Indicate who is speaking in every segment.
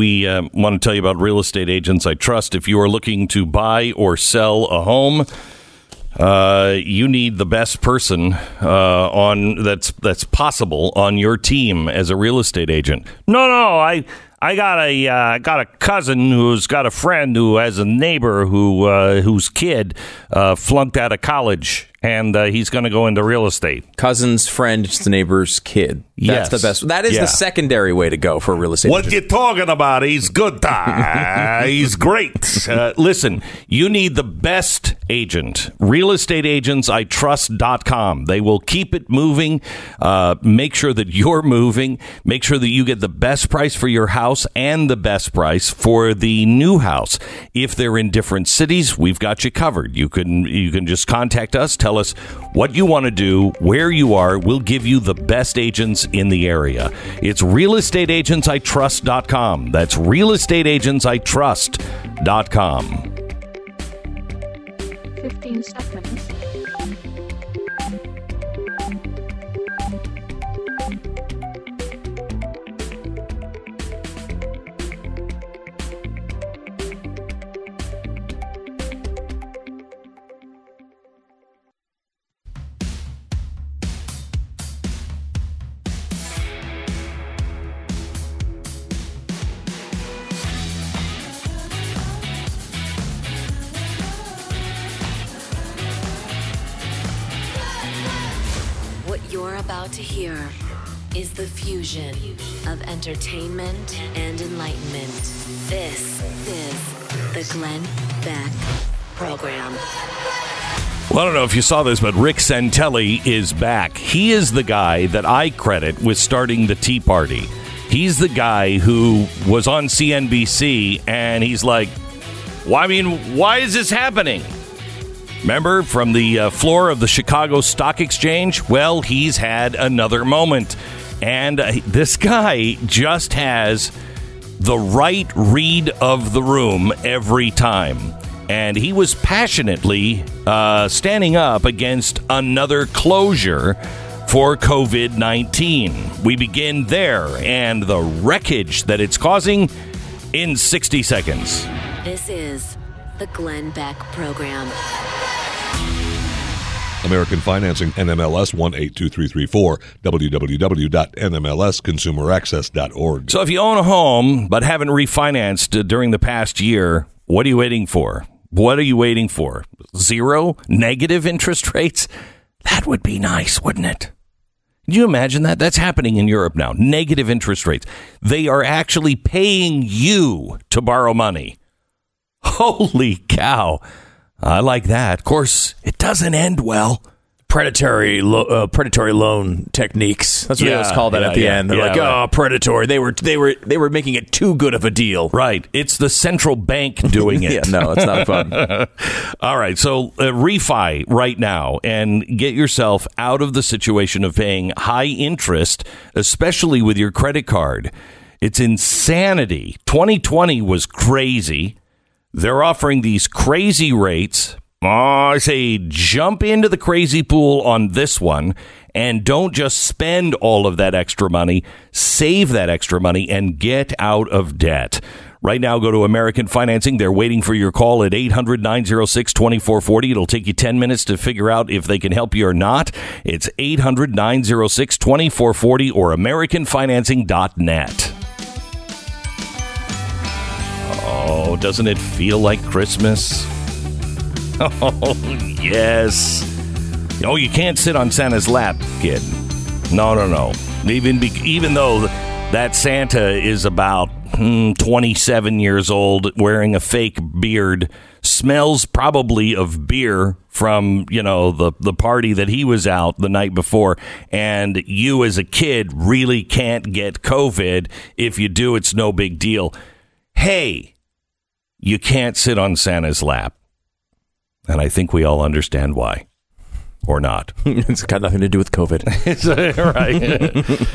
Speaker 1: we uh, want to tell you about real estate agents I trust. If you are looking to buy or sell a home, uh, you need the best person uh, on that's that's possible on your team as a real estate agent. No, no, I I got a uh, got a cousin who's got a friend who has a neighbor who uh, whose kid uh, flunked out of college and uh, he's going to go into real estate.
Speaker 2: Cousin's friend, it's the neighbor's kid. That's
Speaker 1: Yes.
Speaker 2: the best. That is
Speaker 1: Yeah.
Speaker 2: the secondary way to go for a real estate.
Speaker 1: What
Speaker 2: agent.
Speaker 1: you talking about? He's good. He's great. Uh, listen, you need the best agent. Realestateagentsitrust.com. They will keep it moving. Uh, make sure that you're moving. Make sure that you get the best price for your house and the best price for the new house. If they're in different cities, we've got you covered. You can you can just contact us. Tell us what you want to do, where you are. We'll give you the best agents in the area. It's realestateagentsitrust.com. That's realestateagentsitrust.com.
Speaker 3: 15 seconds.
Speaker 4: About to hear is the fusion of entertainment and enlightenment. This is the Glenn Beck Program.
Speaker 1: Well, I don't know if you saw this, but Rick Santelli is back. He is the guy that I credit with starting the Tea Party. He's the guy who was on CNBC and he's like, well, I mean, why is this happening? Remember from the uh, floor of the Chicago Stock Exchange? Well, he's had another moment. And uh, this guy just has the right read of the room every time. And he was passionately uh, standing up against another closure for COVID 19. We begin there and the wreckage that it's causing in 60 seconds.
Speaker 4: This is the Glenn Beck Program.
Speaker 5: American Financing, NMLS 182334, www.nmlsconsumeraccess.org.
Speaker 1: So if you own a home but haven't refinanced uh, during the past year, what are you waiting for? What are you waiting for? Zero? Negative interest rates? That would be nice, wouldn't it? Can you imagine that? That's happening in Europe now. Negative interest rates. They are actually paying you to borrow money. Holy cow. I like that. Of course, it doesn't end well.
Speaker 2: predatory lo- uh, predatory loan techniques. That's what they always call that at the end. They're like. "Oh, predatory." They were they were they were making it too good of a deal.
Speaker 1: Right. It's the central bank doing it.
Speaker 2: Yeah, no, it's not fun.
Speaker 1: All right, so uh, refi right now and get yourself out of the situation of paying high interest, especially with your credit card. It's insanity. 2020 was crazy. They're offering these crazy rates. Oh, I say jump into the crazy pool on this one and don't just spend all of that extra money. Save that extra money and get out of debt. Right now, go to American Financing. They're waiting for your call at 800 906 2440. It'll take you 10 minutes to figure out if they can help you or not. It's 800 906 2440 or AmericanFinancing.net. Oh, doesn't it feel like Christmas? Oh, yes. Oh, you can't sit on Santa's lap, kid. No, no, no. Even be, even though that Santa is about hmm, 27 years old, wearing a fake beard, smells probably of beer from you know the the party that he was out the night before, and you as a kid really can't get COVID. If you do, it's no big deal. Hey, you can't sit on Santa's lap. And I think we all understand why. Or not.
Speaker 2: it's got nothing to do with COVID.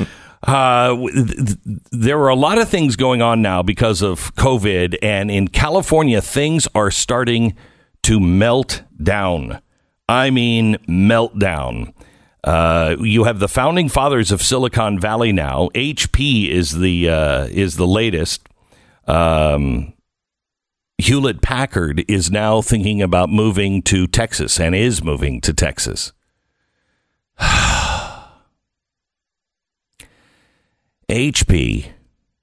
Speaker 1: right. Uh, th- th- there are a lot of things going on now because of COVID, and in California, things are starting to melt down. I mean, melt down. Uh, you have the founding fathers of Silicon Valley now. HP is the uh, is the latest. Um, Hewlett Packard is now thinking about moving to Texas and is moving to Texas. HP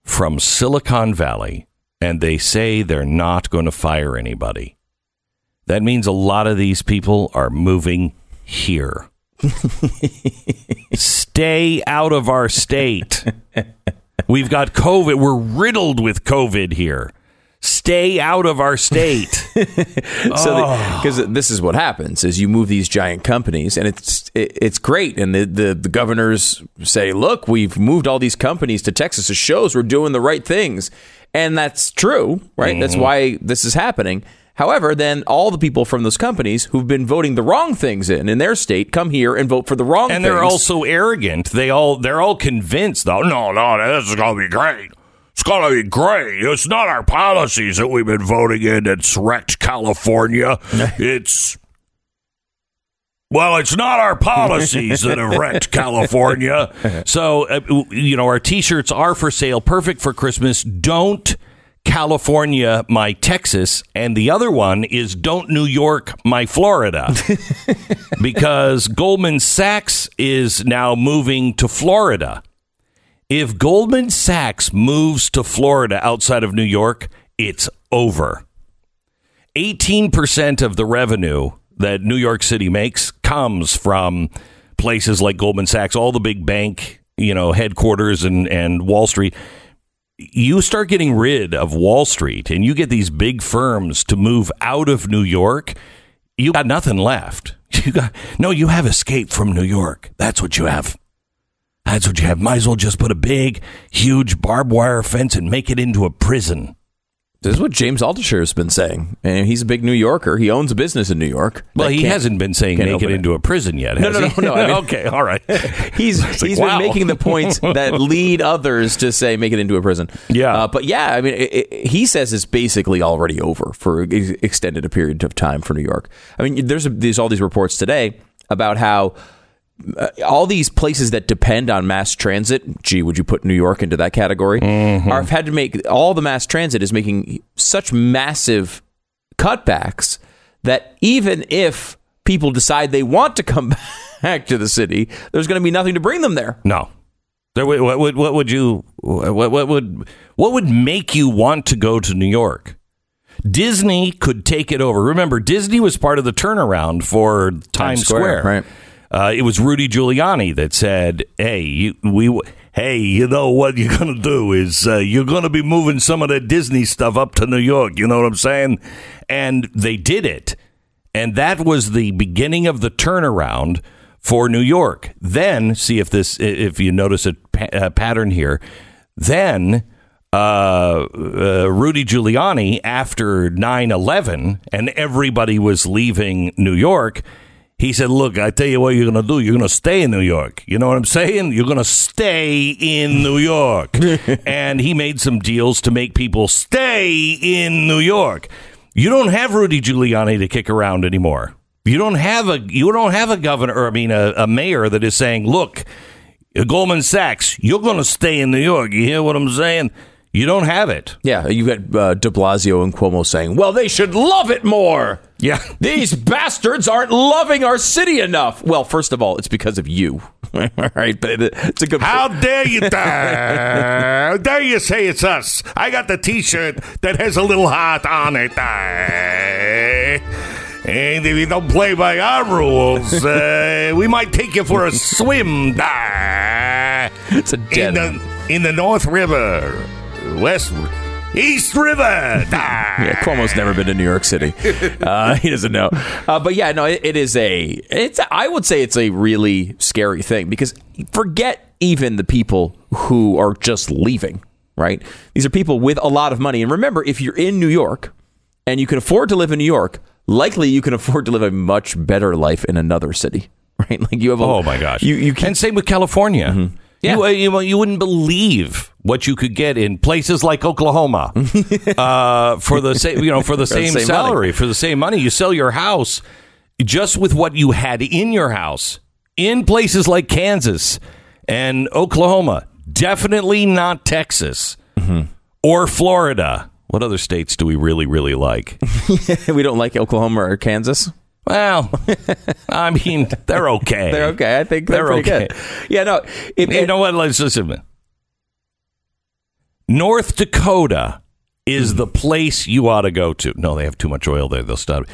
Speaker 1: from Silicon Valley, and they say they're not going to fire anybody. That means a lot of these people are moving here. Stay out of our state. We've got COVID. We're riddled with COVID here. Stay out of our state.
Speaker 2: so because oh. this is what happens is you move these giant companies and it's it, it's great and the, the the governors say look we've moved all these companies to Texas it shows we're doing the right things and that's true right that's mm-hmm. why this is happening however then all the people from those companies who've been voting the wrong things in in their state come here and vote for the wrong
Speaker 1: and
Speaker 2: things
Speaker 1: they're also arrogant. They all they're all convinced though. No, no, this is gonna be great. It's gonna be great. It's not our policies that we've been voting in that's wrecked California. It's well, it's not our policies that have wrecked California. So, uh, you know, our T-shirts are for sale, perfect for Christmas. Don't California my Texas, and the other one is don't New York my Florida, because Goldman Sachs is now moving to Florida. If Goldman Sachs moves to Florida outside of New York, it's over. 18% of the revenue that New York City makes comes from places like Goldman Sachs, all the big bank, you know, headquarters and, and Wall Street. You start getting rid of Wall Street and you get these big firms to move out of New York, you got nothing left. You got no, you have escaped from New York. That's what you have. That's what you have. Might as well just put a big, huge barbed wire fence and make it into a prison.
Speaker 2: this is what James Altucher has been saying and he's a big New Yorker he owns a business in New York
Speaker 1: Well, he hasn't been saying make it
Speaker 2: it.
Speaker 1: into a prison yet.
Speaker 2: No, no, no, no, I mean-
Speaker 1: okay, all right.
Speaker 2: He's
Speaker 1: like,
Speaker 2: he's
Speaker 1: wow.
Speaker 2: been making the points that lead others to say make it into a prison.
Speaker 1: Yeah.
Speaker 2: uh, but yeah, I mean, it, it, he says it's basically already over for ex- extended a period of time for New York. I mean, there's there's all these reports today about how. Uh, all these places that depend on mass transit, gee, would you put New York into that category?
Speaker 1: Mm-hmm.
Speaker 2: Are have had to make all the mass transit is making such massive cutbacks that even if people decide they want to come back to the city, there's going to be nothing to bring them there.
Speaker 1: No. There, what, would- what would you? What, what would? What would make you want to go to New York? Disney could take it over. Remember, Disney was part of the turnaround for Times,
Speaker 2: Square,
Speaker 1: Square.
Speaker 2: right.
Speaker 1: Uh, it was Rudy Giuliani that said, "Hey, you, we, hey, you know what you're gonna do is uh, you're gonna be moving some of that Disney stuff up to New York. You know what I'm saying?" And they did it, and that was the beginning of the turnaround for New York. Then, see if this, if you notice a pattern here. Then uh, uh, Rudy Giuliani after 9 11 and everybody was leaving New York, he said, Look, I tell you what you're going to do. You're going to stay in New York. You know what I'm saying? You're going to stay in New York. and he made some deals to make people stay in New York. You don't have Rudy Giuliani to kick around anymore. You don't have a you don't have a governor or I mean a, a mayor that is saying, "Look, Goldman Sachs, you're going to stay in New York." You hear what I'm saying? You don't have it.
Speaker 2: Yeah, you got uh, De Blasio and Cuomo saying, "Well, they should love it more."
Speaker 1: Yeah.
Speaker 2: These bastards aren't loving our city enough. Well, first of all, it's because of you, all right? But it's a good.
Speaker 1: How dare you? How dare you say it's us? I got the T-shirt that has a little heart on it. And if you don't play by our rules, uh, we might take you for a swim.
Speaker 2: It's a
Speaker 1: in the in the North River, West East River.
Speaker 2: Yeah, Cuomo's never been to New York City. Uh, he doesn't know. Uh, but yeah, no, it, it is a. It's. I would say it's a really scary thing because forget even the people who are just leaving. Right? These are people with a lot of money, and remember, if you're in New York and you can afford to live in New York, likely you can afford to live a much better life in another city. Right? Like you have. A,
Speaker 1: Oh my gosh!
Speaker 2: You you can
Speaker 1: and same with California.
Speaker 2: Yeah.
Speaker 1: You, uh, you, you wouldn't believe what you could get in places like Oklahoma uh, for the same you know for the same,
Speaker 2: same
Speaker 1: salary for the same money. You sell your house just with what you had in your house in places like Kansas and Oklahoma. Definitely not Texas. or Florida. What other states do we really, really like?
Speaker 2: we don't like Oklahoma or Kansas.
Speaker 1: Well, I mean, they're okay.
Speaker 2: They're okay. I think they're,
Speaker 1: They're okay.
Speaker 2: good. Yeah, no. It,
Speaker 1: You know what? Let's listen. North Dakota is hmm. the place you ought to go to. No, they have too much oil there. They'll stop.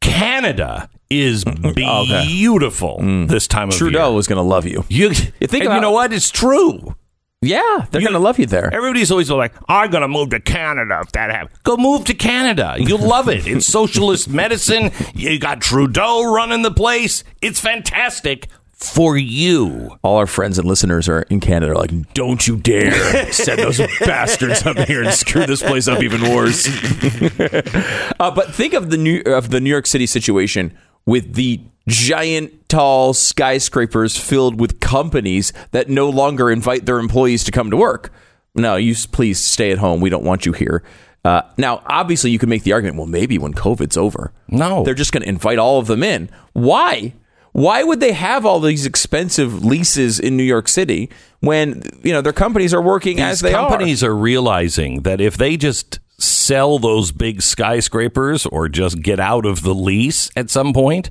Speaker 1: Canada is beautiful hmm. this time of year.
Speaker 2: Trudeau is going to love you.
Speaker 1: You,
Speaker 2: You think
Speaker 1: and you know what? It's true.
Speaker 2: Yeah, they're going to love you there.
Speaker 1: Everybody's always like, I'm going to move to Canada if that happens. Go move to Canada. You'll love it. It's socialist medicine. You got Trudeau running the place. It's fantastic for you.
Speaker 2: All our friends and listeners are in Canada. Are like, don't you dare send those bastards up here and screw this place up even worse. uh, but think of the new of the New York City situation with the giant tall skyscrapers filled with companies that no longer invite their employees to come to work. No, you please stay at home. We don't want you here. Uh, now, obviously, you could make the argument. Well, maybe when COVID's over,
Speaker 1: No.
Speaker 2: they're just going to invite all of them in. Why? Why would they have all these expensive leases in New York City when you know their companies are working as
Speaker 1: These
Speaker 2: they
Speaker 1: companies are. realizing that if they just sell those big skyscrapers or just get out of the lease at some point,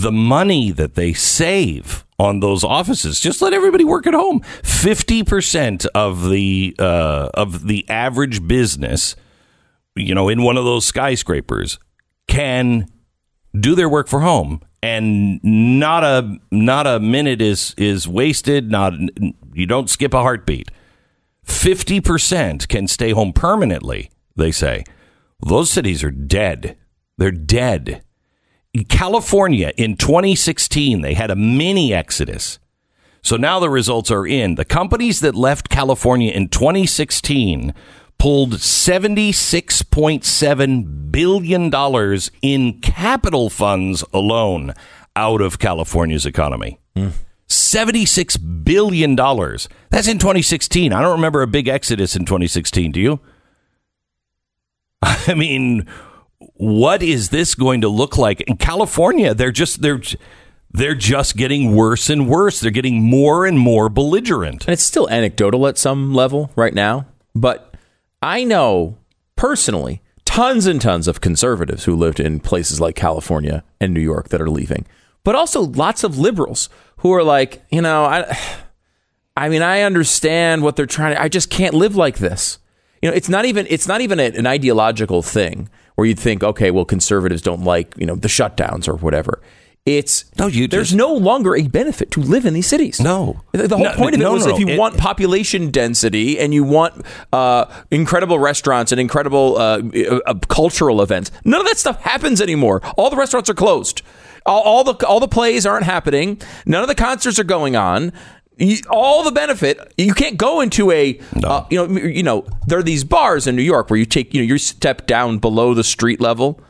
Speaker 1: the money that they save on those offices, just let everybody work at home. Fifty percent of the uh, of the average business, you know, in one of those skyscrapers, can do their work for home. And not a not a minute is is wasted. Not you don't skip a heartbeat. 50% can stay home permanently they say. Those cities are dead. They're dead California in 2016 they had a mini exodus so now the results are in the companies that left California in 2016 pulled 76.7 billion dollars in capital funds alone out of California's economy. Hmm. 76 billion dollars. That's in 2016. I don't remember a big exodus in 2016, do you? I mean, what is this going to look like in California? They're just they're they're just getting worse and worse. They're getting more and more belligerent.
Speaker 2: And it's still anecdotal at some level right now, but I know personally tons and tons of conservatives who lived in places like California and New York that are leaving, but also lots of liberals who are like, you know, I, I mean, I understand what they're trying to. I just can't live like this. You know, it's not even it's not even an ideological thing where you'd think, okay, well, conservatives don't like you know the shutdowns or whatever. It's
Speaker 1: No, you
Speaker 2: there's
Speaker 1: just-
Speaker 2: no longer a benefit to live in these cities.
Speaker 1: No.
Speaker 2: the, the whole
Speaker 1: No,
Speaker 2: point of it was
Speaker 1: no,
Speaker 2: if you
Speaker 1: it-
Speaker 2: want population density and you want uh, incredible restaurants and incredible uh, uh, uh, cultural events. None of that stuff happens anymore. All the restaurants are closed. All, all the all the plays aren't happening. None of the concerts are going on. You- all the benefit you can't go into a uh, you know you know there are these bars in New York where you take you know you step down below the street level.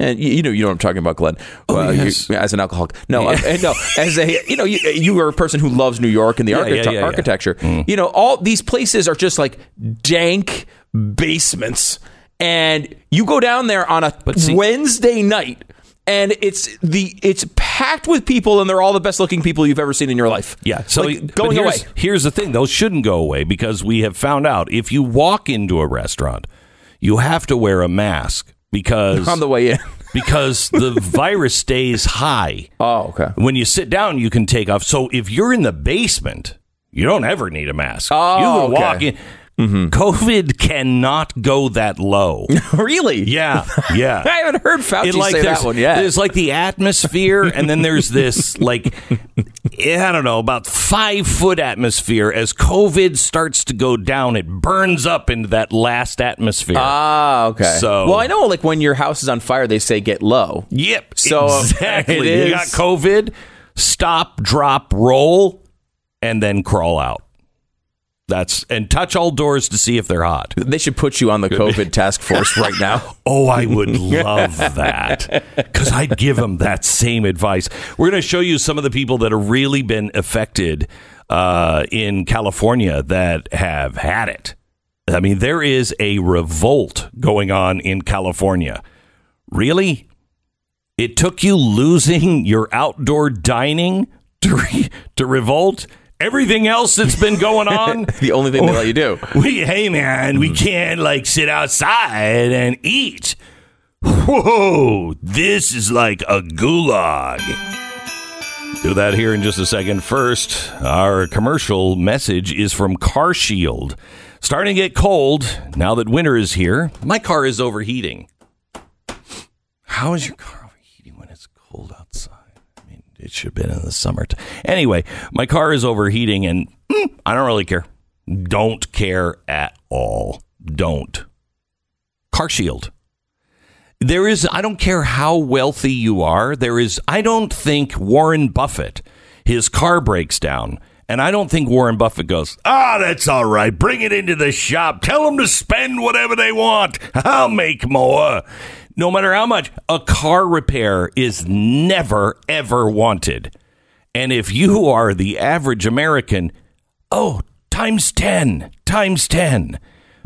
Speaker 2: And you, you know, you know what I'm talking about, Glenn. Uh, you- as an alcoholic, no, uh, no. As a, you know, you, you are a person who loves New York and the
Speaker 1: Yeah,
Speaker 2: architect-
Speaker 1: yeah, yeah, yeah.
Speaker 2: architecture. You know, all these places are just like dank basements, and you go down there on a
Speaker 1: see-
Speaker 2: Wednesday night, and it's the it's packed with people, and they're all the best looking people you've ever seen in your life.
Speaker 1: Yeah. So
Speaker 2: Like, going away.
Speaker 1: here's, Here's the thing: those shouldn't go away because we have found out if you walk into a restaurant, you have to wear a mask because
Speaker 2: on the way in.
Speaker 1: because the virus stays high.
Speaker 2: Oh, okay.
Speaker 1: When you sit down, you can take off. So if you're in the basement, you don't ever need a mask.
Speaker 2: Oh,
Speaker 1: you can
Speaker 2: okay.
Speaker 1: walk in. COVID cannot go that low.
Speaker 2: really?
Speaker 1: Yeah, yeah.
Speaker 2: I haven't heard Fauci
Speaker 1: It, like,
Speaker 2: say that one yet.
Speaker 1: There's like the atmosphere, and then there's this like I don't know about five foot atmosphere. As COVID starts to go down, it burns up into that last atmosphere.
Speaker 2: Ah, okay.
Speaker 1: So-
Speaker 2: well, I know, like when your house is on fire, they say get low.
Speaker 1: yep.
Speaker 2: so,
Speaker 1: exactly. You got COVID. Stop, drop, roll, and then crawl out. That's and touch all doors to see if they're hot.
Speaker 2: They should put you on the COVID task force right now.
Speaker 1: Oh, I would love that because I'd give them that same advice. We're going to show you some of the people that have really been affected uh, in California that have had it. I mean, there is a revolt going on in California. Really? It took you losing your outdoor dining to, re- to revolt? Everything else that's been going on.
Speaker 2: The only thing they let you do.
Speaker 1: We, hey man, we can't like sit outside and eat. Whoa, this is like a gulag. Do that here in just a second. First, our commercial message is from Car Shield. Starting to get cold now that winter is here. My car is overheating. How is your car overheating when it's cold outside? I mean, it should have been in the summer. T- anyway, my car is overheating and mm, I don't really care. Don't care at all. Don't. Car Shield. There is, I don't care how wealthy you are, there is, I don't think Warren Buffett, his car breaks down. And I don't think Warren Buffett goes, ah, that's all right. Bring it into the shop. Tell them to spend whatever they want. I'll make more. No matter how much, a car repair is never, ever wanted. And if you are the average American, oh, times 10, times 10.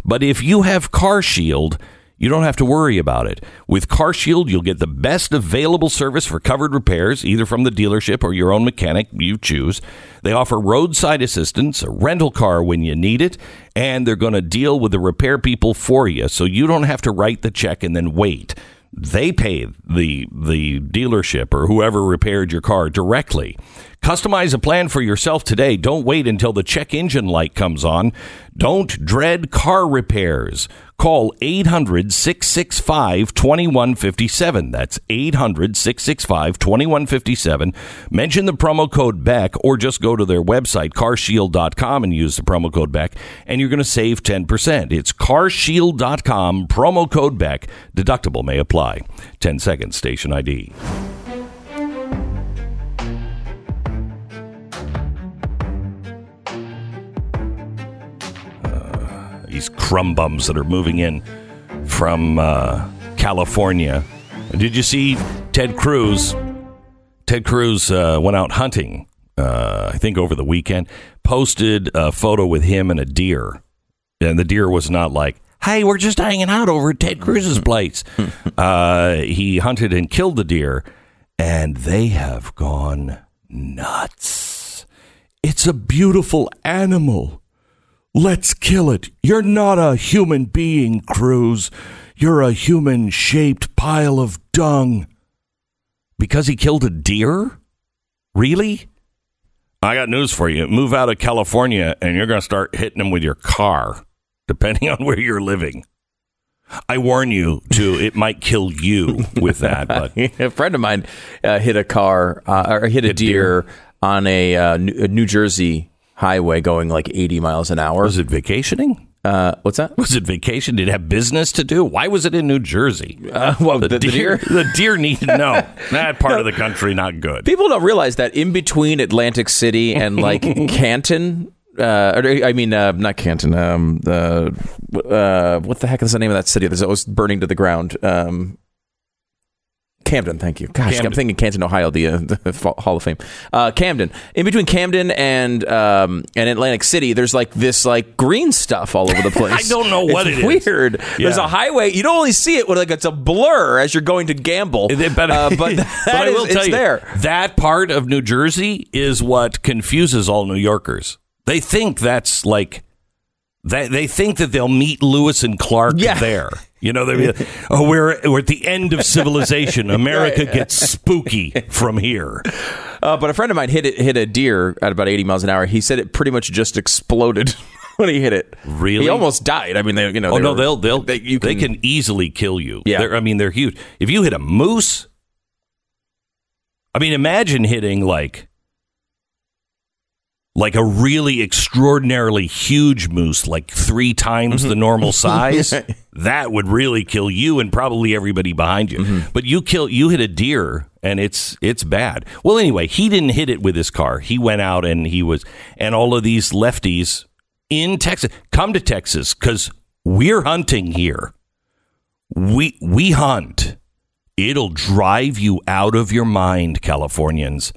Speaker 1: But if you have Car Shield, you don't have to worry about it. With Car Shield, you'll get the best available service for covered repairs, either from the dealership or your own mechanic, you choose. They offer roadside assistance, a rental car when you need it, and they're going to deal with the repair people for you, so you don't have to write the check and then wait. They pay the the dealership or whoever repaired your car directly. Customize a plan for yourself today. Don't wait until the check engine light comes on. Don't dread car repairs. Call 800 665 2157. That's 800 665 2157. Mention the promo code BECK or just go to their website, carshield.com, and use the promo code BECK, and you're going to save 10%. It's carshield.com, promo code BECK. Deductible may apply. 10 seconds, station ID. These crumb bums that are moving in from uh, California. Did you see Ted Cruz? Ted Cruz uh, went out hunting, uh, I think over the weekend, posted a photo with him and a deer. And the deer was not like, hey, we're just hanging out over at Ted Cruz's place. uh, he hunted and killed the deer, and they have gone nuts. It's a beautiful animal. Let's kill it. You're not a human being, Cruz. You're a human shaped pile of dung. Because he killed a deer? Really? I got news for you. Move out of California and you're going to start hitting them with your car, depending on where you're living. I warn you to it might kill you with that. But
Speaker 2: a friend of mine uh, hit a car uh, or hit a deer, deer, on a, uh, New Jersey highway going like 80 miles an hour.
Speaker 1: Was it vacationing?
Speaker 2: Uh, what's that?
Speaker 1: Was it vacation? Did it have business to do? Why was it in New Jersey?
Speaker 2: Uh, well, the, the, deer,
Speaker 1: the deer need to know that part of the country not good.
Speaker 2: People don't realize that in between Atlantic City and like Canton, uh, or, I mean, uh, not Canton. Um, uh, uh, what the heck is the name of that city that's always burning to the ground? Um, Camden, thank you. Gosh, Camden. I'm thinking Canton, Ohio, the, uh, the Hall of Fame. Uh, Camden. In between Camden and um, and Atlantic City, there's like this like green stuff all over the place.
Speaker 1: I don't know what
Speaker 2: it's
Speaker 1: it
Speaker 2: is. Weird. Yeah. There's a highway. You don't only see it when like it's a blur as you're going to gamble. But, uh, but, but I will is, tell you, there.
Speaker 1: that part of New Jersey is what confuses all New Yorkers. They think that's like they they think that they'll meet Lewis and Clark yeah. there. You know, they oh, we're we're at the end of civilization. America gets spooky from here.
Speaker 2: Uh, but a friend of mine hit it, hit a deer at about eighty miles an hour. He said it pretty much just exploded when he hit it.
Speaker 1: Really,
Speaker 2: he almost died. I mean, they, you know,
Speaker 1: oh no, they'll they'll they, can, they can easily kill you. Yeah, they're, I mean, they're huge. If you hit a moose, I mean, imagine hitting like like a really extraordinarily huge moose, like three times mm-hmm. the normal size, that would really kill you and probably everybody behind you. Mm-hmm. But you kill, you hit a deer, and it's it's bad. Well, anyway, he didn't hit it with his car. He went out and he was, and all of these lefties in Texas come to Texas because we're hunting here. We we hunt. It'll drive you out of your mind, Californians.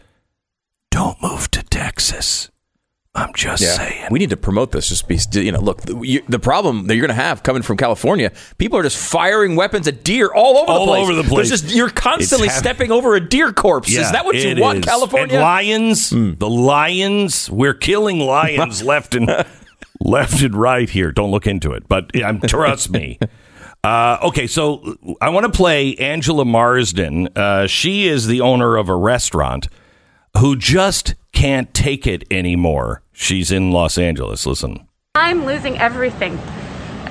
Speaker 1: Don't move to Texas. I'm just saying.
Speaker 2: We need to promote this. Just be, you know, look, the, you, the problem that you're going to have coming from California, people are just firing weapons at deer all over
Speaker 1: All
Speaker 2: the place.
Speaker 1: over the place.
Speaker 2: There's just you're constantly stepping over a deer corpse. is that what you want,
Speaker 1: is.
Speaker 2: California?
Speaker 1: And lions, the lions, we're killing lions left and left and right here. Don't look into it, but um, trust me. Uh, okay, so I want to play Angela Marsden. Uh, she is the owner of a restaurant who just can't take it anymore. She's in Los Angeles. Listen.
Speaker 3: I'm losing everything.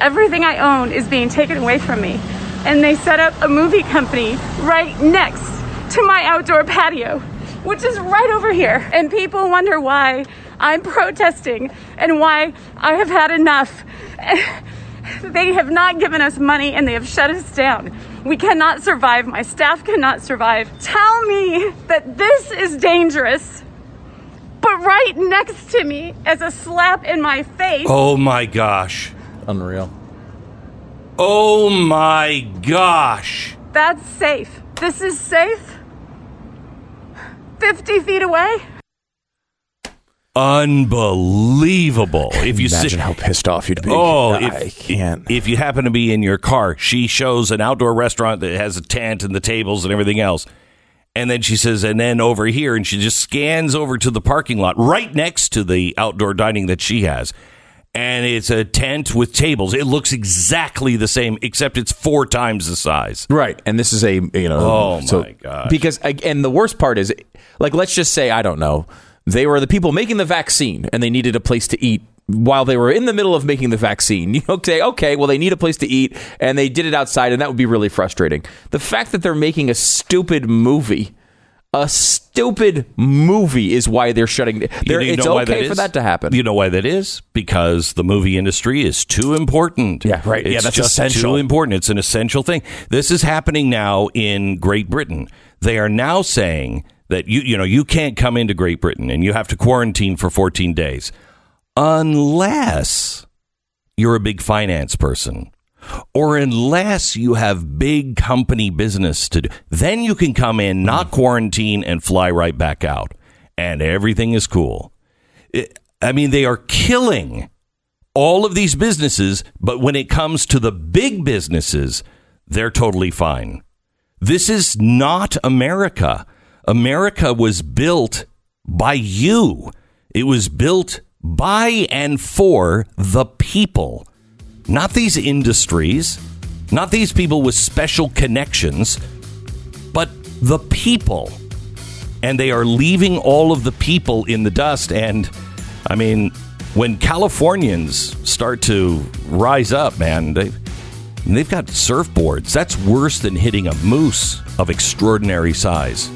Speaker 3: Everything I own is being taken away from me. And they set up a movie company right next to my outdoor patio, which is right over here. And people wonder why I'm protesting and why I have had enough. They have not given us money and they have shut us down. We cannot survive. My staff cannot survive. Tell me that this is dangerous. But right next to me, as a slap in my face,
Speaker 1: Oh my gosh.
Speaker 2: Unreal.
Speaker 1: Oh my gosh.
Speaker 3: That's safe. This is safe. 50 feet away.
Speaker 1: Unbelievable. If you
Speaker 2: Imagine
Speaker 1: see,
Speaker 2: how pissed off you'd be.
Speaker 1: Oh,
Speaker 2: I
Speaker 1: if,
Speaker 2: can't.
Speaker 1: If you happen to be in your car, she shows an outdoor restaurant that has a tent and the tables and everything else. And then she says, and then over here, and she just scans over to the parking lot right next to the outdoor dining that she has. And it's a tent with tables. It looks exactly the same, except it's four times the size.
Speaker 2: Right, and this is a you know.
Speaker 1: Oh, my gosh.
Speaker 2: Because and the worst part is, like, let's just say I don't know, they were the people making the vaccine, and they needed a place to eat while they were in the middle of making the vaccine. You know, say, okay, well, they need a place to eat, and they did it outside, and that would be really frustrating. The fact that they're making a stupid movie. A stupid movie is why they're shutting. They're,
Speaker 1: know- you
Speaker 2: it's okay
Speaker 1: that
Speaker 2: for that to happen.
Speaker 1: You know why that is? Because the movie industry is too important.
Speaker 2: Yeah, right. Yeah, that's
Speaker 1: just
Speaker 2: essential.
Speaker 1: Too important. It's an essential thing. This is happening now in Great Britain. They are now saying that you you know you can't come into Great Britain and you have to quarantine for 14 days unless you're a big finance person or unless you have big company business to do. Then you can come in, not quarantine, and fly right back out, and everything is cool. It- I mean, they are killing all of these businesses, but when it comes to the big businesses, they're totally fine. This is not America. America was built by you. It was built by and for the people, not these industries, not these people with special connections, but the people. And they are leaving all of the people in the dust. And I mean, when Californians start to rise up, man, they, they've got surfboards. That's worse than hitting a moose of extraordinary size.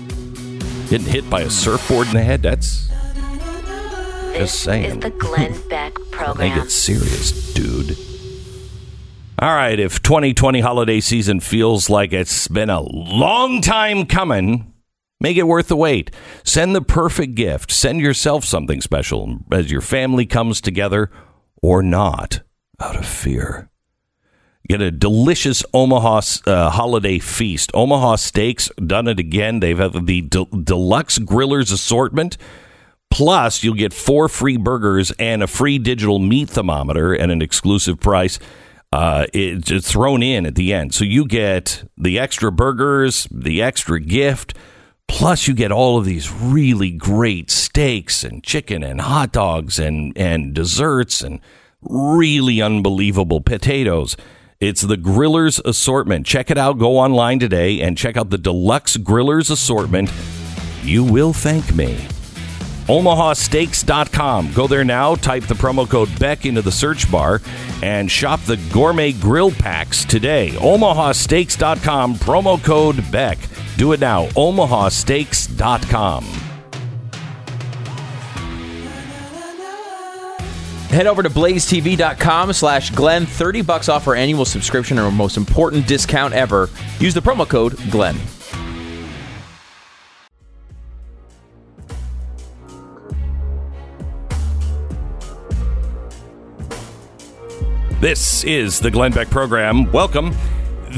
Speaker 1: Getting hit by a surfboard in the head, that's
Speaker 4: This
Speaker 1: saying.
Speaker 4: is the Glenn Beck program.
Speaker 1: Make it serious, dude. All right, if 2020 holiday season feels like it's been a long time coming, make it worth the wait. Send the perfect gift. Send yourself something special as your family comes together or not out of fear. Get a delicious Omaha uh, holiday feast. Omaha Steaks done it again. They've had the de- deluxe grillers assortment. Plus, you'll get four free burgers and a free digital meat thermometer at an exclusive price. Uh, it's thrown in at the end. So you get the extra burgers, the extra gift, plus you get all of these really great steaks and chicken and hot dogs and, and desserts and really unbelievable potatoes. It's the Grillers Assortment. Check it out. Go online today and check out the Deluxe Grillers Assortment. You will thank me omahasteaks.com. Go there now, type the promo code Beck into the search bar, and shop the gourmet grill packs today. omahasteaks.com, promo code Beck. Do it now, omahasteaks.com.
Speaker 2: Head over to blazetv.com slash Glenn. 30 bucks off our annual subscription, our most important discount ever. Use the promo code Glenn.
Speaker 1: This is the Glenn Beck program. Welcome.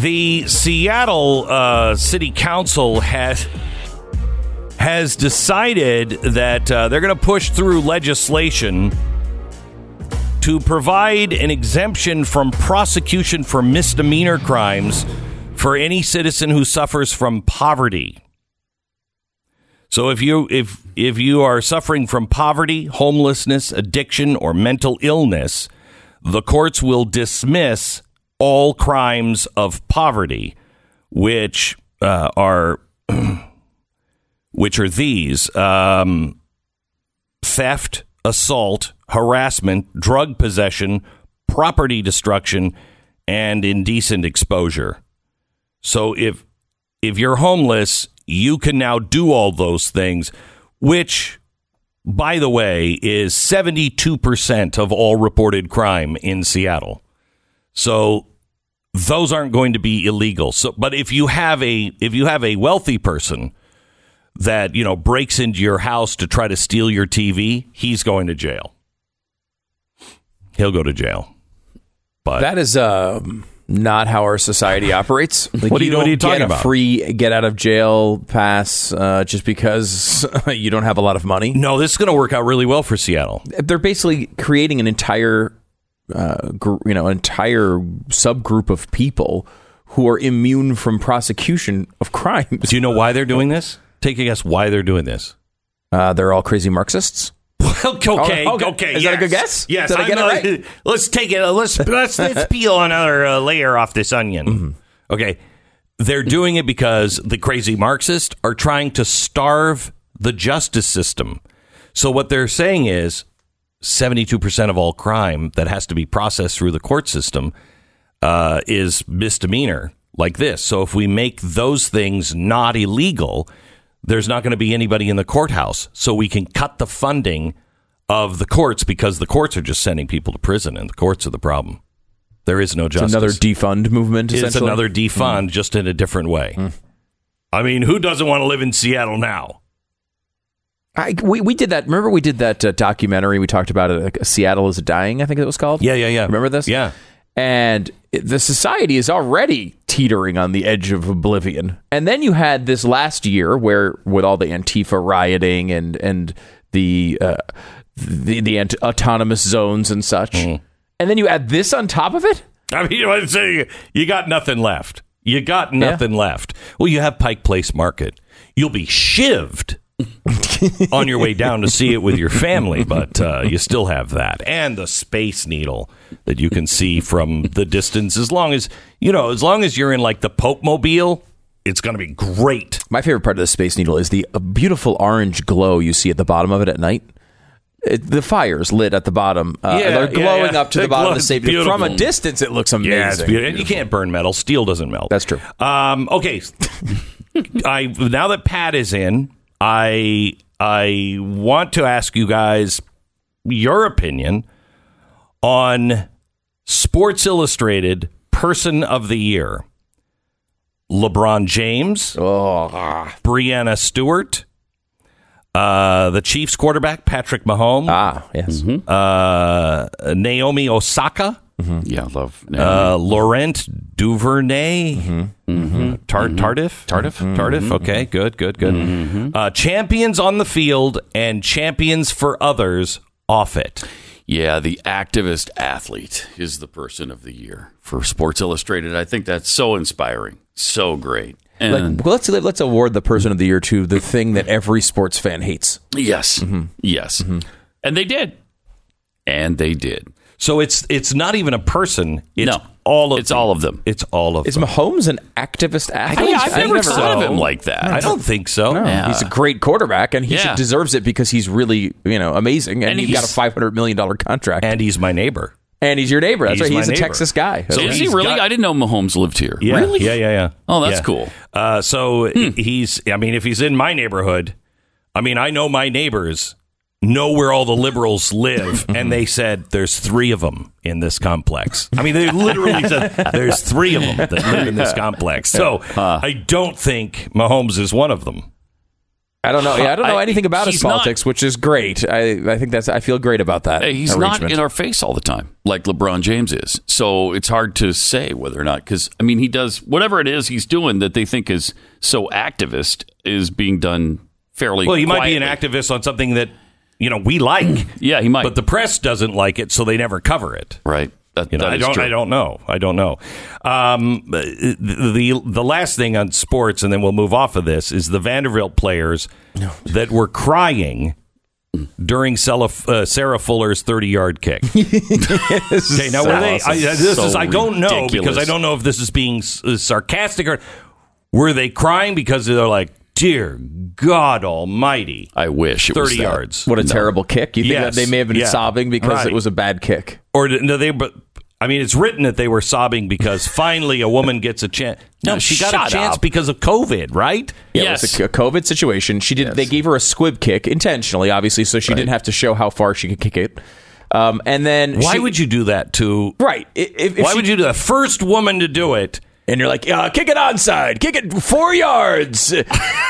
Speaker 1: The Seattle uh, City Council has has decided that uh, they're going to push through legislation to provide an exemption from prosecution for misdemeanor crimes for any citizen who suffers from poverty. So if you if if you are suffering from poverty, homelessness, addiction or mental illness, the courts will dismiss all crimes of poverty, which uh, are which are these um, theft, assault, harassment, drug possession, property destruction, and indecent exposure. So if if you're homeless, you can now do all those things, which by the way is 72% of all reported crime in Seattle. So those aren't going to be illegal. So but if you have a if you have a wealthy person that, you know, breaks into your house to try to steal your TV, he's going to jail. He'll go to jail. But
Speaker 2: That is um, not how our society operates. Like,
Speaker 1: What are you-
Speaker 2: don't
Speaker 1: what are you talking
Speaker 2: get a
Speaker 1: about?
Speaker 2: free get out of jail pass uh, just because you don't have a lot of money.
Speaker 1: no, this is going to work out really well for Seattle.
Speaker 2: They're basically creating an entire, uh, gr- you know, entire subgroup of people who are immune from prosecution of crimes.
Speaker 1: Do you know why they're doing this? Take a guess why they're doing this.
Speaker 2: Uh, they're all crazy Marxists.
Speaker 1: Okay, okay,
Speaker 2: Oh, okay.
Speaker 1: okay.
Speaker 2: Is that a good guess?
Speaker 1: Yes,
Speaker 2: Did I
Speaker 1: I'm
Speaker 2: it right?
Speaker 1: Let's take it. Let's let's let's peel another uh, layer off this onion.
Speaker 2: Mm-hmm.
Speaker 1: Okay, they're doing it because the crazy Marxists are trying to starve the justice system. So what they're saying is, seventy-two percent of all crime that has to be processed through the court system uh, is misdemeanor like this. So if we make those things not illegal, there's not going to be anybody in the courthouse. So we can cut the funding of the courts because the courts are just sending people to prison and the courts are the problem. There is no
Speaker 2: It's
Speaker 1: justice.
Speaker 2: another defund movement.
Speaker 1: It's another defund, just in a different way. I mean, who doesn't want to live in Seattle now?
Speaker 2: I, we we did that. Remember, we did that uh, documentary. We talked about it. Uh, Seattle is dying. I think it was called.
Speaker 1: Yeah, yeah, yeah.
Speaker 2: Remember this?
Speaker 1: Yeah.
Speaker 2: And the society is already teetering on the edge of oblivion. And then you had this last year where, with all the Antifa rioting and and the uh, the the ant- autonomous zones and such,
Speaker 1: Mm-hmm.
Speaker 2: and then you add this on top of it.
Speaker 1: I mean, I'm saying you got nothing left. You got nothing left. Well, you have Pike Place Market. You'll be shivved on your way down to see it with your family, but uh, you still have that and the Space Needle that you can see from the distance. As long as you know, as long as you're in like the Pope Mobile, it's going to be great.
Speaker 2: My favorite part of the Space Needle is the uh, beautiful orange glow you see at the bottom of it at night. It, the fire's lit at the bottom. Uh,
Speaker 1: Yeah,
Speaker 2: they're glowing
Speaker 1: yeah.
Speaker 2: up to the bottom of the station. From a distance, it looks amazing.
Speaker 1: Yeah, it's beautiful. And you can't burn metal. Steel doesn't melt.
Speaker 2: That's true.
Speaker 1: Um, okay. I now that Pat is in, I I want to ask you guys your opinion on Sports Illustrated Person of the Year. LeBron James,
Speaker 2: Oh,
Speaker 1: Breanna Stewart, uh, the Chiefs quarterback Patrick Mahomes,
Speaker 2: ah, yes.
Speaker 1: uh, Naomi Osaka, Mm-hmm.
Speaker 6: Yeah, love.
Speaker 1: uh, Laurent Duvernay, mm-hmm. Mm-hmm. Tar- Tardif, Tardif, Tardif. Okay, good, good, good. Uh, champions on the field and champions for others off it.
Speaker 6: yeah, the activist athlete is the person of the year for Sports Illustrated. I think that's so inspiring, so great. And
Speaker 2: Like, well, let's let's award the person of the year to the thing that every sports fan hates.
Speaker 6: yes, yes, and they did, and they did.
Speaker 1: So it's it's not even a person. It's
Speaker 6: No,
Speaker 1: all of
Speaker 6: it's
Speaker 1: them.
Speaker 6: all of them.
Speaker 1: It's all of them.
Speaker 2: Is
Speaker 1: them.
Speaker 2: Mahomes an activist athlete?
Speaker 6: Yeah, I've
Speaker 2: I
Speaker 6: never
Speaker 2: think
Speaker 6: thought of him like that.
Speaker 1: I don't think so.
Speaker 2: No,
Speaker 6: Yeah.
Speaker 2: he's a great quarterback, and he
Speaker 6: Yeah.
Speaker 2: deserves it because he's really, you know, amazing, and,
Speaker 6: And
Speaker 2: he
Speaker 6: he's-
Speaker 2: got a five hundred million dollar contract, and,
Speaker 1: And he's my neighbor.
Speaker 2: And he's your neighbor. That's
Speaker 1: He's
Speaker 2: right. He's a
Speaker 1: neighbor.
Speaker 2: Texas guy.
Speaker 6: So is he really?
Speaker 1: got-
Speaker 6: I didn't know Mahomes lived here.
Speaker 1: Yeah,
Speaker 6: Really?
Speaker 1: Yeah, yeah, yeah.
Speaker 6: Oh, that's
Speaker 1: Yeah.
Speaker 6: cool.
Speaker 1: Uh, so he's. I mean, if he's in my neighborhood, I mean, I know my neighbors know where all the liberals live, and they said there's three of them in this complex. I mean, they literally said there's three of them that live in this complex. So I don't think Mahomes is one of them.
Speaker 2: I don't know. Yeah, I don't know
Speaker 6: I-
Speaker 2: anything about his
Speaker 6: he's not-
Speaker 2: politics, which is great. I, I think that's. I feel great about that.
Speaker 6: He's not in our face all the time like LeBron James is. So it's hard to say whether or not, because, I mean, he does whatever it is he's doing that they think is so activist is being done fairly.
Speaker 1: Well, he might be an activist on something that you know we like.
Speaker 6: Yeah, he might.
Speaker 1: but the press doesn't like it, so they never cover it.
Speaker 6: right. That,
Speaker 1: You know,
Speaker 6: that
Speaker 1: I
Speaker 6: is
Speaker 1: don't.
Speaker 6: true.
Speaker 1: I don't know. I don't know. Um, the, the the last thing on sports, and then we'll move off of this, is the Vanderbilt players that were crying during Sarah, uh, Sarah Fuller's thirty yard kick. okay, now were they? I, this
Speaker 6: so
Speaker 1: is I don't know because. I don't know if this is being s- uh, sarcastic or were they crying because they're like, dear God Almighty,
Speaker 6: I wish it
Speaker 1: thirty
Speaker 6: that.
Speaker 1: yards.
Speaker 2: What a terrible kick! You think
Speaker 1: Yes.
Speaker 2: that they may have been
Speaker 1: Yeah.
Speaker 2: sobbing because
Speaker 1: Right.
Speaker 2: it was a bad kick?
Speaker 1: or no they but i mean it's written that they were sobbing because finally a woman gets a chance no
Speaker 6: No,
Speaker 1: she got
Speaker 6: shut
Speaker 1: a chance
Speaker 6: up.
Speaker 1: because of covid right
Speaker 2: Yeah,
Speaker 6: Yes.
Speaker 2: it was a, a COVID situation. She did. They gave her a squib kick intentionally, obviously, so she didn't have to show how far she could kick it. Um, and then
Speaker 1: why
Speaker 2: she-
Speaker 1: would you do that to
Speaker 2: right? If, if
Speaker 1: why
Speaker 2: she-
Speaker 1: would you do the first woman to do it
Speaker 2: And you're like, uh, kick it onside, kick it four yards.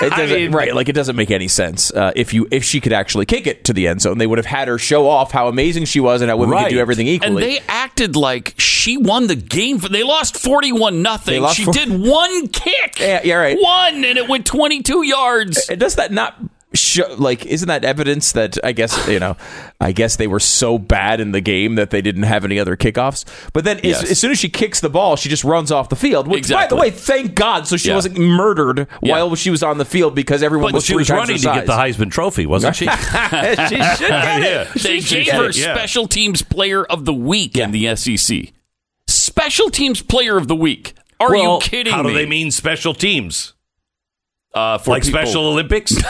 Speaker 2: It doesn't,
Speaker 1: mean-
Speaker 2: right? Like it doesn't make any sense. Uh, if you if she could actually kick it to the end zone, they would have had her show off how amazing she was and how women could do everything equally.
Speaker 6: And they acted like she won the game. They lost forty-one nothing. She
Speaker 2: four-
Speaker 6: did one kick.
Speaker 2: Yeah, yeah, right.
Speaker 6: One, and it went twenty-two yards.
Speaker 2: And does that not show like isn't that evidence that I guess you know I guess they were so bad in the game that they didn't have any other kickoffs. But then
Speaker 6: Yes.
Speaker 2: as, as soon as she kicks the ball, she just runs off the field. Which by the way, thank God, so she
Speaker 6: Yeah.
Speaker 2: wasn't murdered
Speaker 6: Yeah.
Speaker 2: while she was on the field because everyone
Speaker 1: but
Speaker 2: was
Speaker 1: she was
Speaker 2: times
Speaker 1: running to get the heisman trophy wasn't she
Speaker 2: she should get it.
Speaker 6: They
Speaker 1: She
Speaker 6: gave her
Speaker 1: get it, yeah.
Speaker 6: special teams player of the week in the SEC. Special teams player of the week. Are
Speaker 1: well,
Speaker 6: you kidding
Speaker 1: how
Speaker 6: me?
Speaker 1: How do they mean special teams
Speaker 6: uh, for
Speaker 1: like
Speaker 6: people-
Speaker 1: special olympics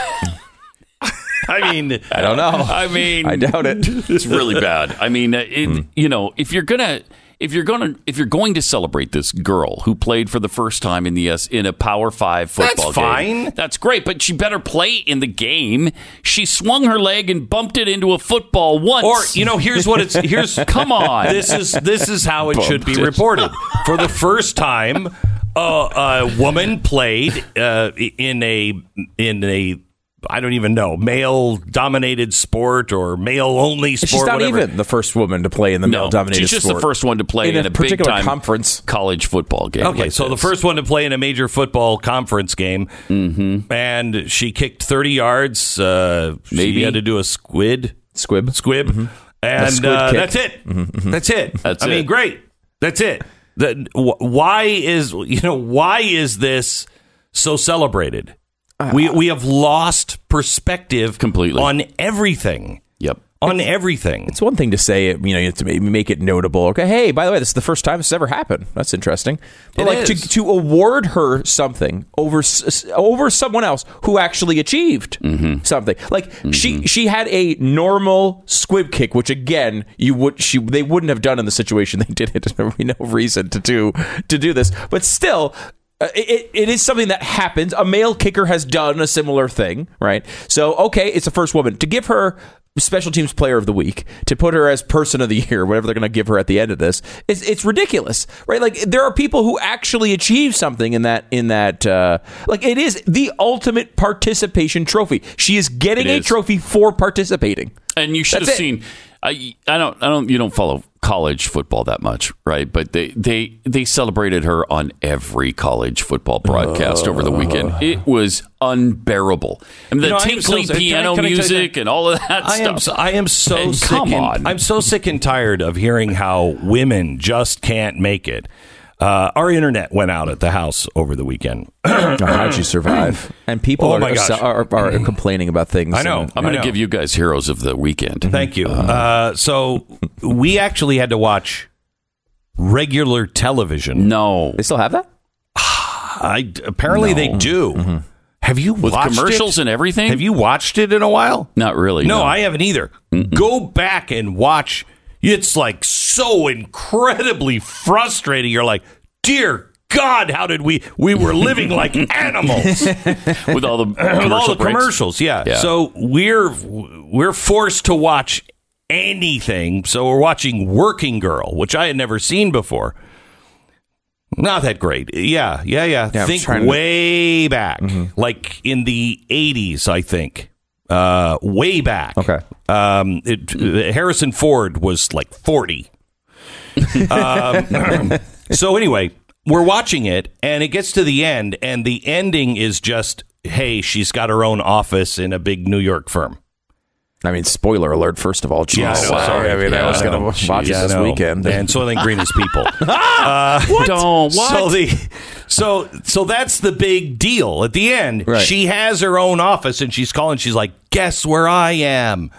Speaker 1: i mean
Speaker 2: I don't know.
Speaker 6: I mean,
Speaker 2: I doubt it.
Speaker 6: it's really bad. I mean, uh, it,
Speaker 1: Hmm.
Speaker 6: you know, if you're gonna if you're gonna if you're going to celebrate this girl who played for the first time in the S in a Power Five football
Speaker 1: That's
Speaker 6: game,
Speaker 1: fine.
Speaker 6: that's great. But she better play in the game. She swung her leg and bumped it into a football once.
Speaker 1: or you know here's what it's here's
Speaker 6: come on.
Speaker 1: this is this is how it should be
Speaker 6: it.
Speaker 1: reported. For the first time, uh, a woman played uh, in a in a I don't even know male dominated sport or male only sport.
Speaker 2: She's not
Speaker 1: whatever.
Speaker 2: even the first woman to play in the
Speaker 6: no,
Speaker 2: male-dominated
Speaker 6: she's just
Speaker 2: sport.
Speaker 6: the first one to play
Speaker 2: In
Speaker 6: in,
Speaker 2: a
Speaker 6: a,
Speaker 2: particular
Speaker 6: big time
Speaker 2: conference.
Speaker 6: college football game.
Speaker 1: Okay,
Speaker 6: like
Speaker 1: so the first one to play in a major football conference game, mm-hmm. and she kicked thirty yards. Uh, she
Speaker 6: Maybe.
Speaker 1: had to do a squid
Speaker 2: Squib.
Speaker 1: squib, and
Speaker 2: squid
Speaker 1: uh, that's it. That's it.
Speaker 6: That's
Speaker 1: I mean, great. That's it. That wh- why is you know why is this so celebrated? Uh, we we have lost perspective
Speaker 6: Completely.
Speaker 1: on everything.
Speaker 6: Yep.
Speaker 1: On everything.
Speaker 2: It's one thing to say it, you know, to ma- make it notable. Okay, hey, by the way, this is the first time this has ever happened. That's interesting. But
Speaker 1: It
Speaker 2: like
Speaker 1: is.
Speaker 2: to to award her something over over someone else who actually achieved mm-hmm. something. Like mm-hmm. she she had a normal squib kick, which again you would she they wouldn't have done in the situation they did it. There would be no reason to do to do this, but still. Uh, it, it is something that happens. A male kicker has done a similar thing, right? So, okay, it's the first woman. To give her special teams player of the week, to put her as person of the year, whatever they're going to give her at the end of this, it's, it's ridiculous, right? Like there are people who actually achieve something in that in that uh, like it is the ultimate participation trophy. She is getting
Speaker 6: It
Speaker 2: a
Speaker 6: is.
Speaker 2: trophy for participating.
Speaker 6: And you should
Speaker 2: That's
Speaker 6: have
Speaker 2: it.
Speaker 6: seen. I I don't I don't you don't follow college football that much, right? But they they they celebrated her on every college football broadcast over the weekend. Uh. It was unbearable. Mean, the
Speaker 1: You know, am so-
Speaker 6: tinkly
Speaker 1: can I-
Speaker 6: piano
Speaker 1: can I you
Speaker 6: music and all of that
Speaker 1: I am
Speaker 6: stuff.
Speaker 1: so, I am so
Speaker 6: And
Speaker 1: sick
Speaker 6: come
Speaker 1: and,
Speaker 6: on.
Speaker 1: I'm so sick and tired of hearing how women just can't make it. Uh, our internet went out at the house over the weekend.
Speaker 2: How'd you survive? And people
Speaker 1: Oh
Speaker 2: are, are, are, are complaining about things.
Speaker 1: I know.
Speaker 2: and-
Speaker 6: I'm going to give you guys heroes of the weekend.
Speaker 1: Thank you. Uh, so we actually had to watch regular television.
Speaker 6: No,
Speaker 2: They still have that?
Speaker 1: I apparently they do. Have you
Speaker 6: with
Speaker 1: watched
Speaker 6: commercials
Speaker 1: it?
Speaker 6: and everything.
Speaker 1: Have you watched it in a while?
Speaker 6: Not really.
Speaker 1: No, I haven't either. Go back and watch. It's like so incredibly frustrating. You're like, dear God, how did we? We were living like animals
Speaker 6: with all the
Speaker 1: with all the
Speaker 6: breaks.
Speaker 1: commercials. Yeah.
Speaker 6: Yeah.
Speaker 1: So we're we're forced to watch anything. So we're watching Working Girl, which I had never seen before. Not that great. Yeah, yeah, yeah.
Speaker 2: Yeah,
Speaker 1: think
Speaker 2: trying to-
Speaker 1: way back, mm-hmm. like in the '80s, I think. Uh, way back.
Speaker 2: Okay.
Speaker 1: Um, it, Harrison Ford was like 40. um, so anyway, we're watching it, and it gets to the end, and the ending is just, hey, she's got her own office in a big New York firm.
Speaker 2: I mean, spoiler alert. First of all, Jeez,
Speaker 1: Yeah, I know.
Speaker 2: sorry. I mean, I was going to watch it this weekend.
Speaker 1: and Soylent Green is people.
Speaker 6: Uh, don't what?
Speaker 1: So the so so that's the big deal at the end.
Speaker 2: Right.
Speaker 1: She has her own office and she's calling. She's like, "Guess where I am."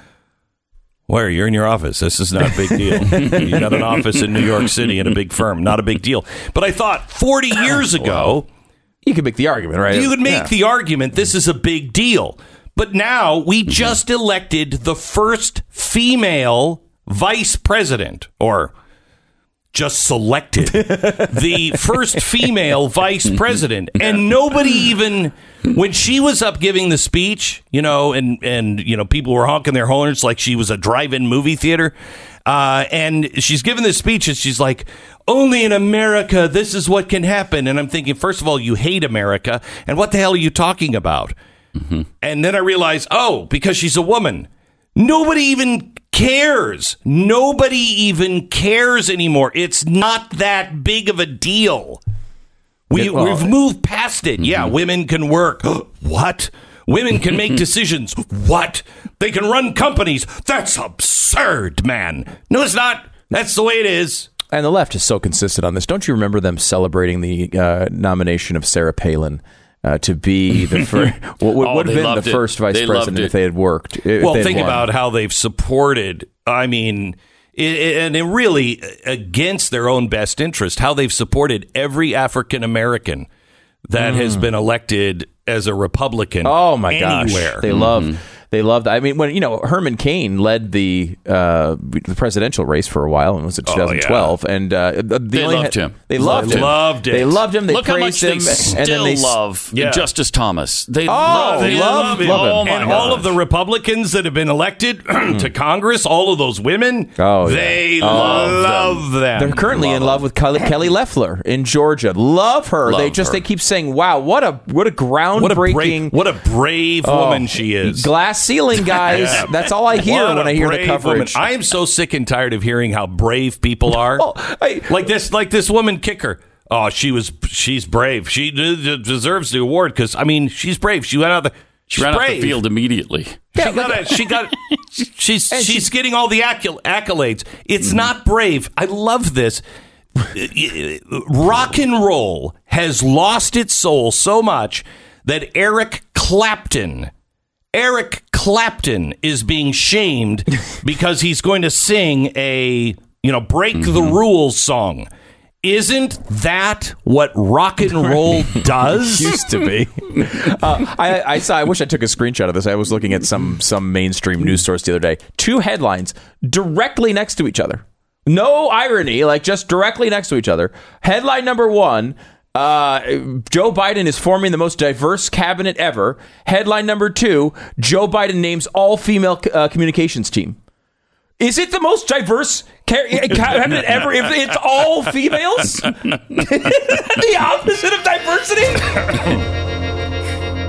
Speaker 1: Where you're in your office. This is not a big deal. you got an office in New York City in a big firm. Not a big deal. But I thought 40 years ago,
Speaker 2: you could make the argument, right?
Speaker 1: you could make
Speaker 2: Yeah.
Speaker 1: the argument this is a big deal. But now we just elected the first female vice president, or just selected the first female vice president. And nobody even, when she was up giving the speech, you know, and, and you know, people were honking their horns like she was a drive in movie theater. Uh, and she's giving this speech and she's like, only in America, this is what can happen. And I'm thinking, first of all, you hate America. And what the hell are you talking about? And then I realized, oh, because she's a woman. Nobody even cares. Nobody even cares anymore. It's not that big of a deal. We, we've moved past it. Yeah, women can work. what? Women can make decisions. What? They can run companies. That's absurd, man. No, it's not. That's the way it is.
Speaker 2: And the left is so consistent on this. Don't you remember them celebrating the uh, nomination of Sarah Palin uh, to be the first? what would
Speaker 6: Oh,
Speaker 2: would have been the
Speaker 6: it.
Speaker 2: first vice
Speaker 6: They
Speaker 2: president if they had worked?
Speaker 1: well, think
Speaker 2: won.
Speaker 1: about how they've supported. I mean, it, and it really against their own best interest, how they've supported every African American that has been elected as a Republican.
Speaker 2: Mm. Oh my gosh,
Speaker 1: anywhere.
Speaker 2: they love. They loved. I mean, when you know Herman Cain led the uh, the presidential race for a while, and was it
Speaker 1: Oh, yeah.
Speaker 2: 2012? And uh, the, the
Speaker 6: They
Speaker 2: only
Speaker 6: loved him.
Speaker 2: They loved
Speaker 1: Loved
Speaker 2: him.
Speaker 1: him. Loved it.
Speaker 2: They loved him. They
Speaker 6: Look how much
Speaker 2: praised
Speaker 6: they
Speaker 2: him,
Speaker 6: still
Speaker 2: and then they s-
Speaker 6: love
Speaker 1: Yeah.
Speaker 6: Justice Thomas. They
Speaker 2: Oh,
Speaker 6: love
Speaker 2: they
Speaker 6: him.
Speaker 2: love him. Love him.
Speaker 6: Oh my
Speaker 1: and all of the Republicans that have been elected to Congress, all of those women,
Speaker 2: Oh, yeah.
Speaker 1: they
Speaker 6: Oh,
Speaker 1: love them.
Speaker 2: They're currently in love with Kelly, Kelly Loeffler in Georgia. Love her. they just
Speaker 6: her.
Speaker 2: they keep saying, "Wow, what a what a
Speaker 1: What a
Speaker 2: groundbreaking
Speaker 1: brave, what a brave
Speaker 2: Oh,
Speaker 1: woman she is.
Speaker 2: glass ceiling, guys." That's all I hear
Speaker 1: What
Speaker 2: when
Speaker 1: a
Speaker 2: I hear the coverage.
Speaker 1: woman. I am so sick and tired of hearing how brave people are.
Speaker 2: Well, I-
Speaker 1: like this, like this woman kicker. Oh, she was. She's brave. She de- de- deserves the award because I mean, she's brave. She went out the.
Speaker 6: She
Speaker 1: she's
Speaker 6: ran off the field immediately.
Speaker 1: She got. A, she got. She's
Speaker 2: And
Speaker 1: she's
Speaker 2: she-
Speaker 1: getting all the accol- accolades. It's mm-hmm. not brave. I love this. Rock and roll has lost its soul so much that Eric Clapton, Eric Clapton, is being shamed because he's going to sing a you know break the rules song. Isn't that what rock and roll does?
Speaker 2: used to be. uh, I, I saw. I wish I took a screenshot of this. I was looking at some some mainstream news source the other day. Two headlines directly next to each other. No irony, like just directly next to each other. Headline number one. Uh, Joe Biden is forming the most diverse cabinet ever. Headline number two: Joe Biden names all female uh, communications team. Is it the most diverse ca- cabinet ever if it's all females? the opposite of diversity?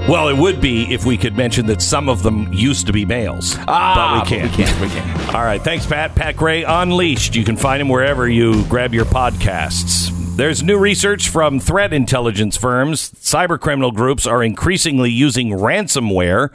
Speaker 1: Well, it would be if we could mention that some of them used to be males.
Speaker 2: Ah,
Speaker 1: but we can't.
Speaker 2: we can't. We can't.
Speaker 1: All right. Thanks, Pat. Pat Gray Unleashed. You can find him wherever you grab your podcasts. There's new research from threat intelligence firms. Cybercriminal groups are increasingly using ransomware.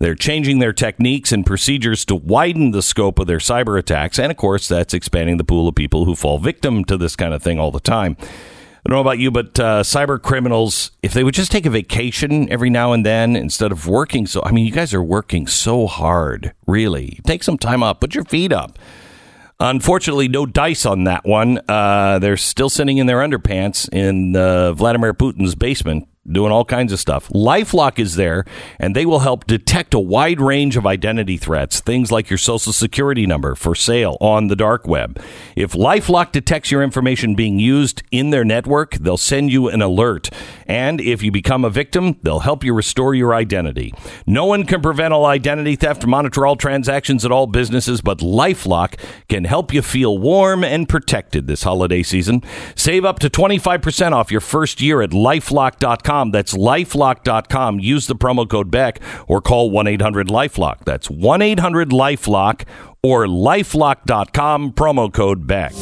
Speaker 1: They're changing their techniques and procedures to widen the scope of their cyber attacks. And of course, that's expanding the pool of people who fall victim to this kind of thing all the time. I don't know about you, but uh, cyber criminals, if they would just take a vacation every now and then instead of working so, I mean, you guys are working so hard, really. Take some time up, put your feet up. Unfortunately, no dice on that one. Uh, they're still sitting in their underpants in uh, Vladimir Putin's basement doing all kinds of stuff. Lifelock is there, and they will help detect a wide range of identity threats, things like your social security number for sale on the dark web. If Lifelock detects your information being used in their network, they'll send you an alert. And if you become a victim, they'll help you restore your identity. No one can prevent all identity theft, monitor all transactions at all businesses, but Lifelock can help you feel warm and protected this holiday season. Save up to 25% off your first year at lifelock.com. That's lifelock.com. Use the promo code BECK or call 1 800 Lifelock. That's 1 800 Lifelock or lifelock.com, promo code BECK.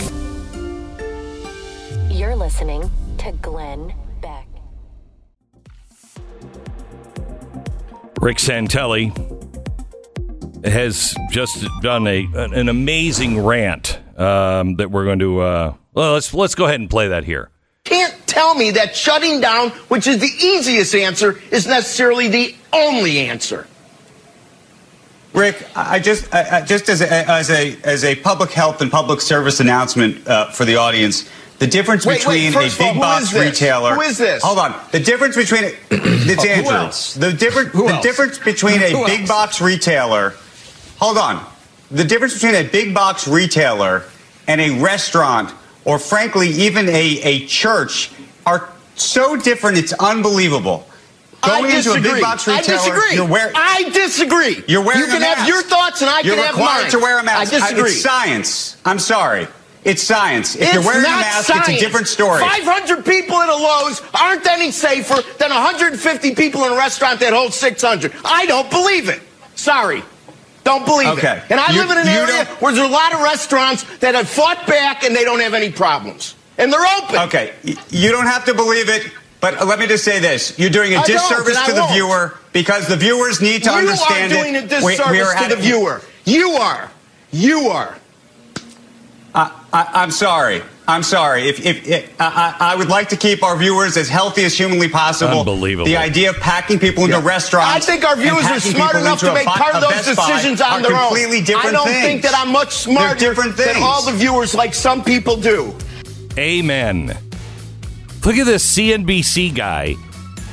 Speaker 4: You're listening to to Glenn Beck.
Speaker 1: Rick Santelli has just done a an amazing rant um, that we're going to. Uh, well, let's let's go ahead and play that here.
Speaker 7: Can't tell me that shutting down, which is the easiest answer, is necessarily the only answer.
Speaker 8: Rick, I just, I, I- just as a, as a as a public health and public service announcement uh, for the audience, the difference
Speaker 7: Wait, wait,
Speaker 8: between
Speaker 7: first
Speaker 8: a
Speaker 7: of all,
Speaker 8: big box retailer.
Speaker 7: Who is this?
Speaker 8: Hold on. The difference between it's
Speaker 7: who
Speaker 8: Andrew.
Speaker 7: else?
Speaker 8: The different
Speaker 7: Who
Speaker 8: the
Speaker 7: else?
Speaker 8: difference between a
Speaker 7: Who
Speaker 8: big
Speaker 7: else?
Speaker 8: box retailer. Hold on. The difference between a big box retailer and a restaurant, or frankly, even a, a church, are so different. It's unbelievable. Going
Speaker 7: I
Speaker 8: into a big box
Speaker 7: I
Speaker 8: retailer,
Speaker 7: disagree.
Speaker 8: you're wearing.
Speaker 7: I disagree.
Speaker 8: You're wearing
Speaker 7: You can
Speaker 8: a
Speaker 7: have your thoughts and I
Speaker 8: You're
Speaker 7: can have
Speaker 8: required to wear a mask.
Speaker 7: I disagree.
Speaker 8: it's science. I'm sorry. It's science. If you're
Speaker 7: It's
Speaker 8: wearing a mask,
Speaker 7: science.
Speaker 8: it's a different story.
Speaker 7: 500 people in a Lowe's aren't any safer than 150 people in a restaurant that holds 600. I don't believe it. Sorry. Don't believe
Speaker 8: Okay.
Speaker 7: it. And I
Speaker 8: You-
Speaker 7: live in an area where there's a lot of restaurants that have fought back and they don't have any problems. And they're open.
Speaker 8: Okay, you don't have to believe it, but let me just say this: you're doing a
Speaker 7: I
Speaker 8: disservice to the
Speaker 7: won't.
Speaker 8: viewer because the viewers need to
Speaker 7: you
Speaker 8: understand You
Speaker 7: are doing
Speaker 8: it.
Speaker 7: a disservice
Speaker 8: we are
Speaker 7: to the viewer. You are. You are.
Speaker 8: I, I, I'm sorry. I'm sorry. If, if, if I, I I would like to keep our viewers as healthy as humanly possible.
Speaker 1: Unbelievable.
Speaker 8: The idea of packing people into restaurants.
Speaker 7: I think our viewers are smart enough to make
Speaker 8: Bi-
Speaker 7: part of those decisions on their own.
Speaker 8: completely different
Speaker 7: I don't
Speaker 8: things.
Speaker 7: think that I'm much smarter
Speaker 8: They're different things.
Speaker 7: than all the viewers like some people do.
Speaker 1: Amen. Look at this CNBC guy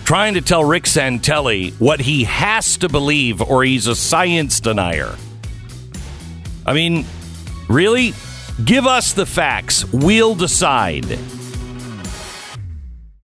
Speaker 1: trying to tell Rick Santelli what he has to believe or he's a science denier. I mean, really? Give us the facts. We'll decide.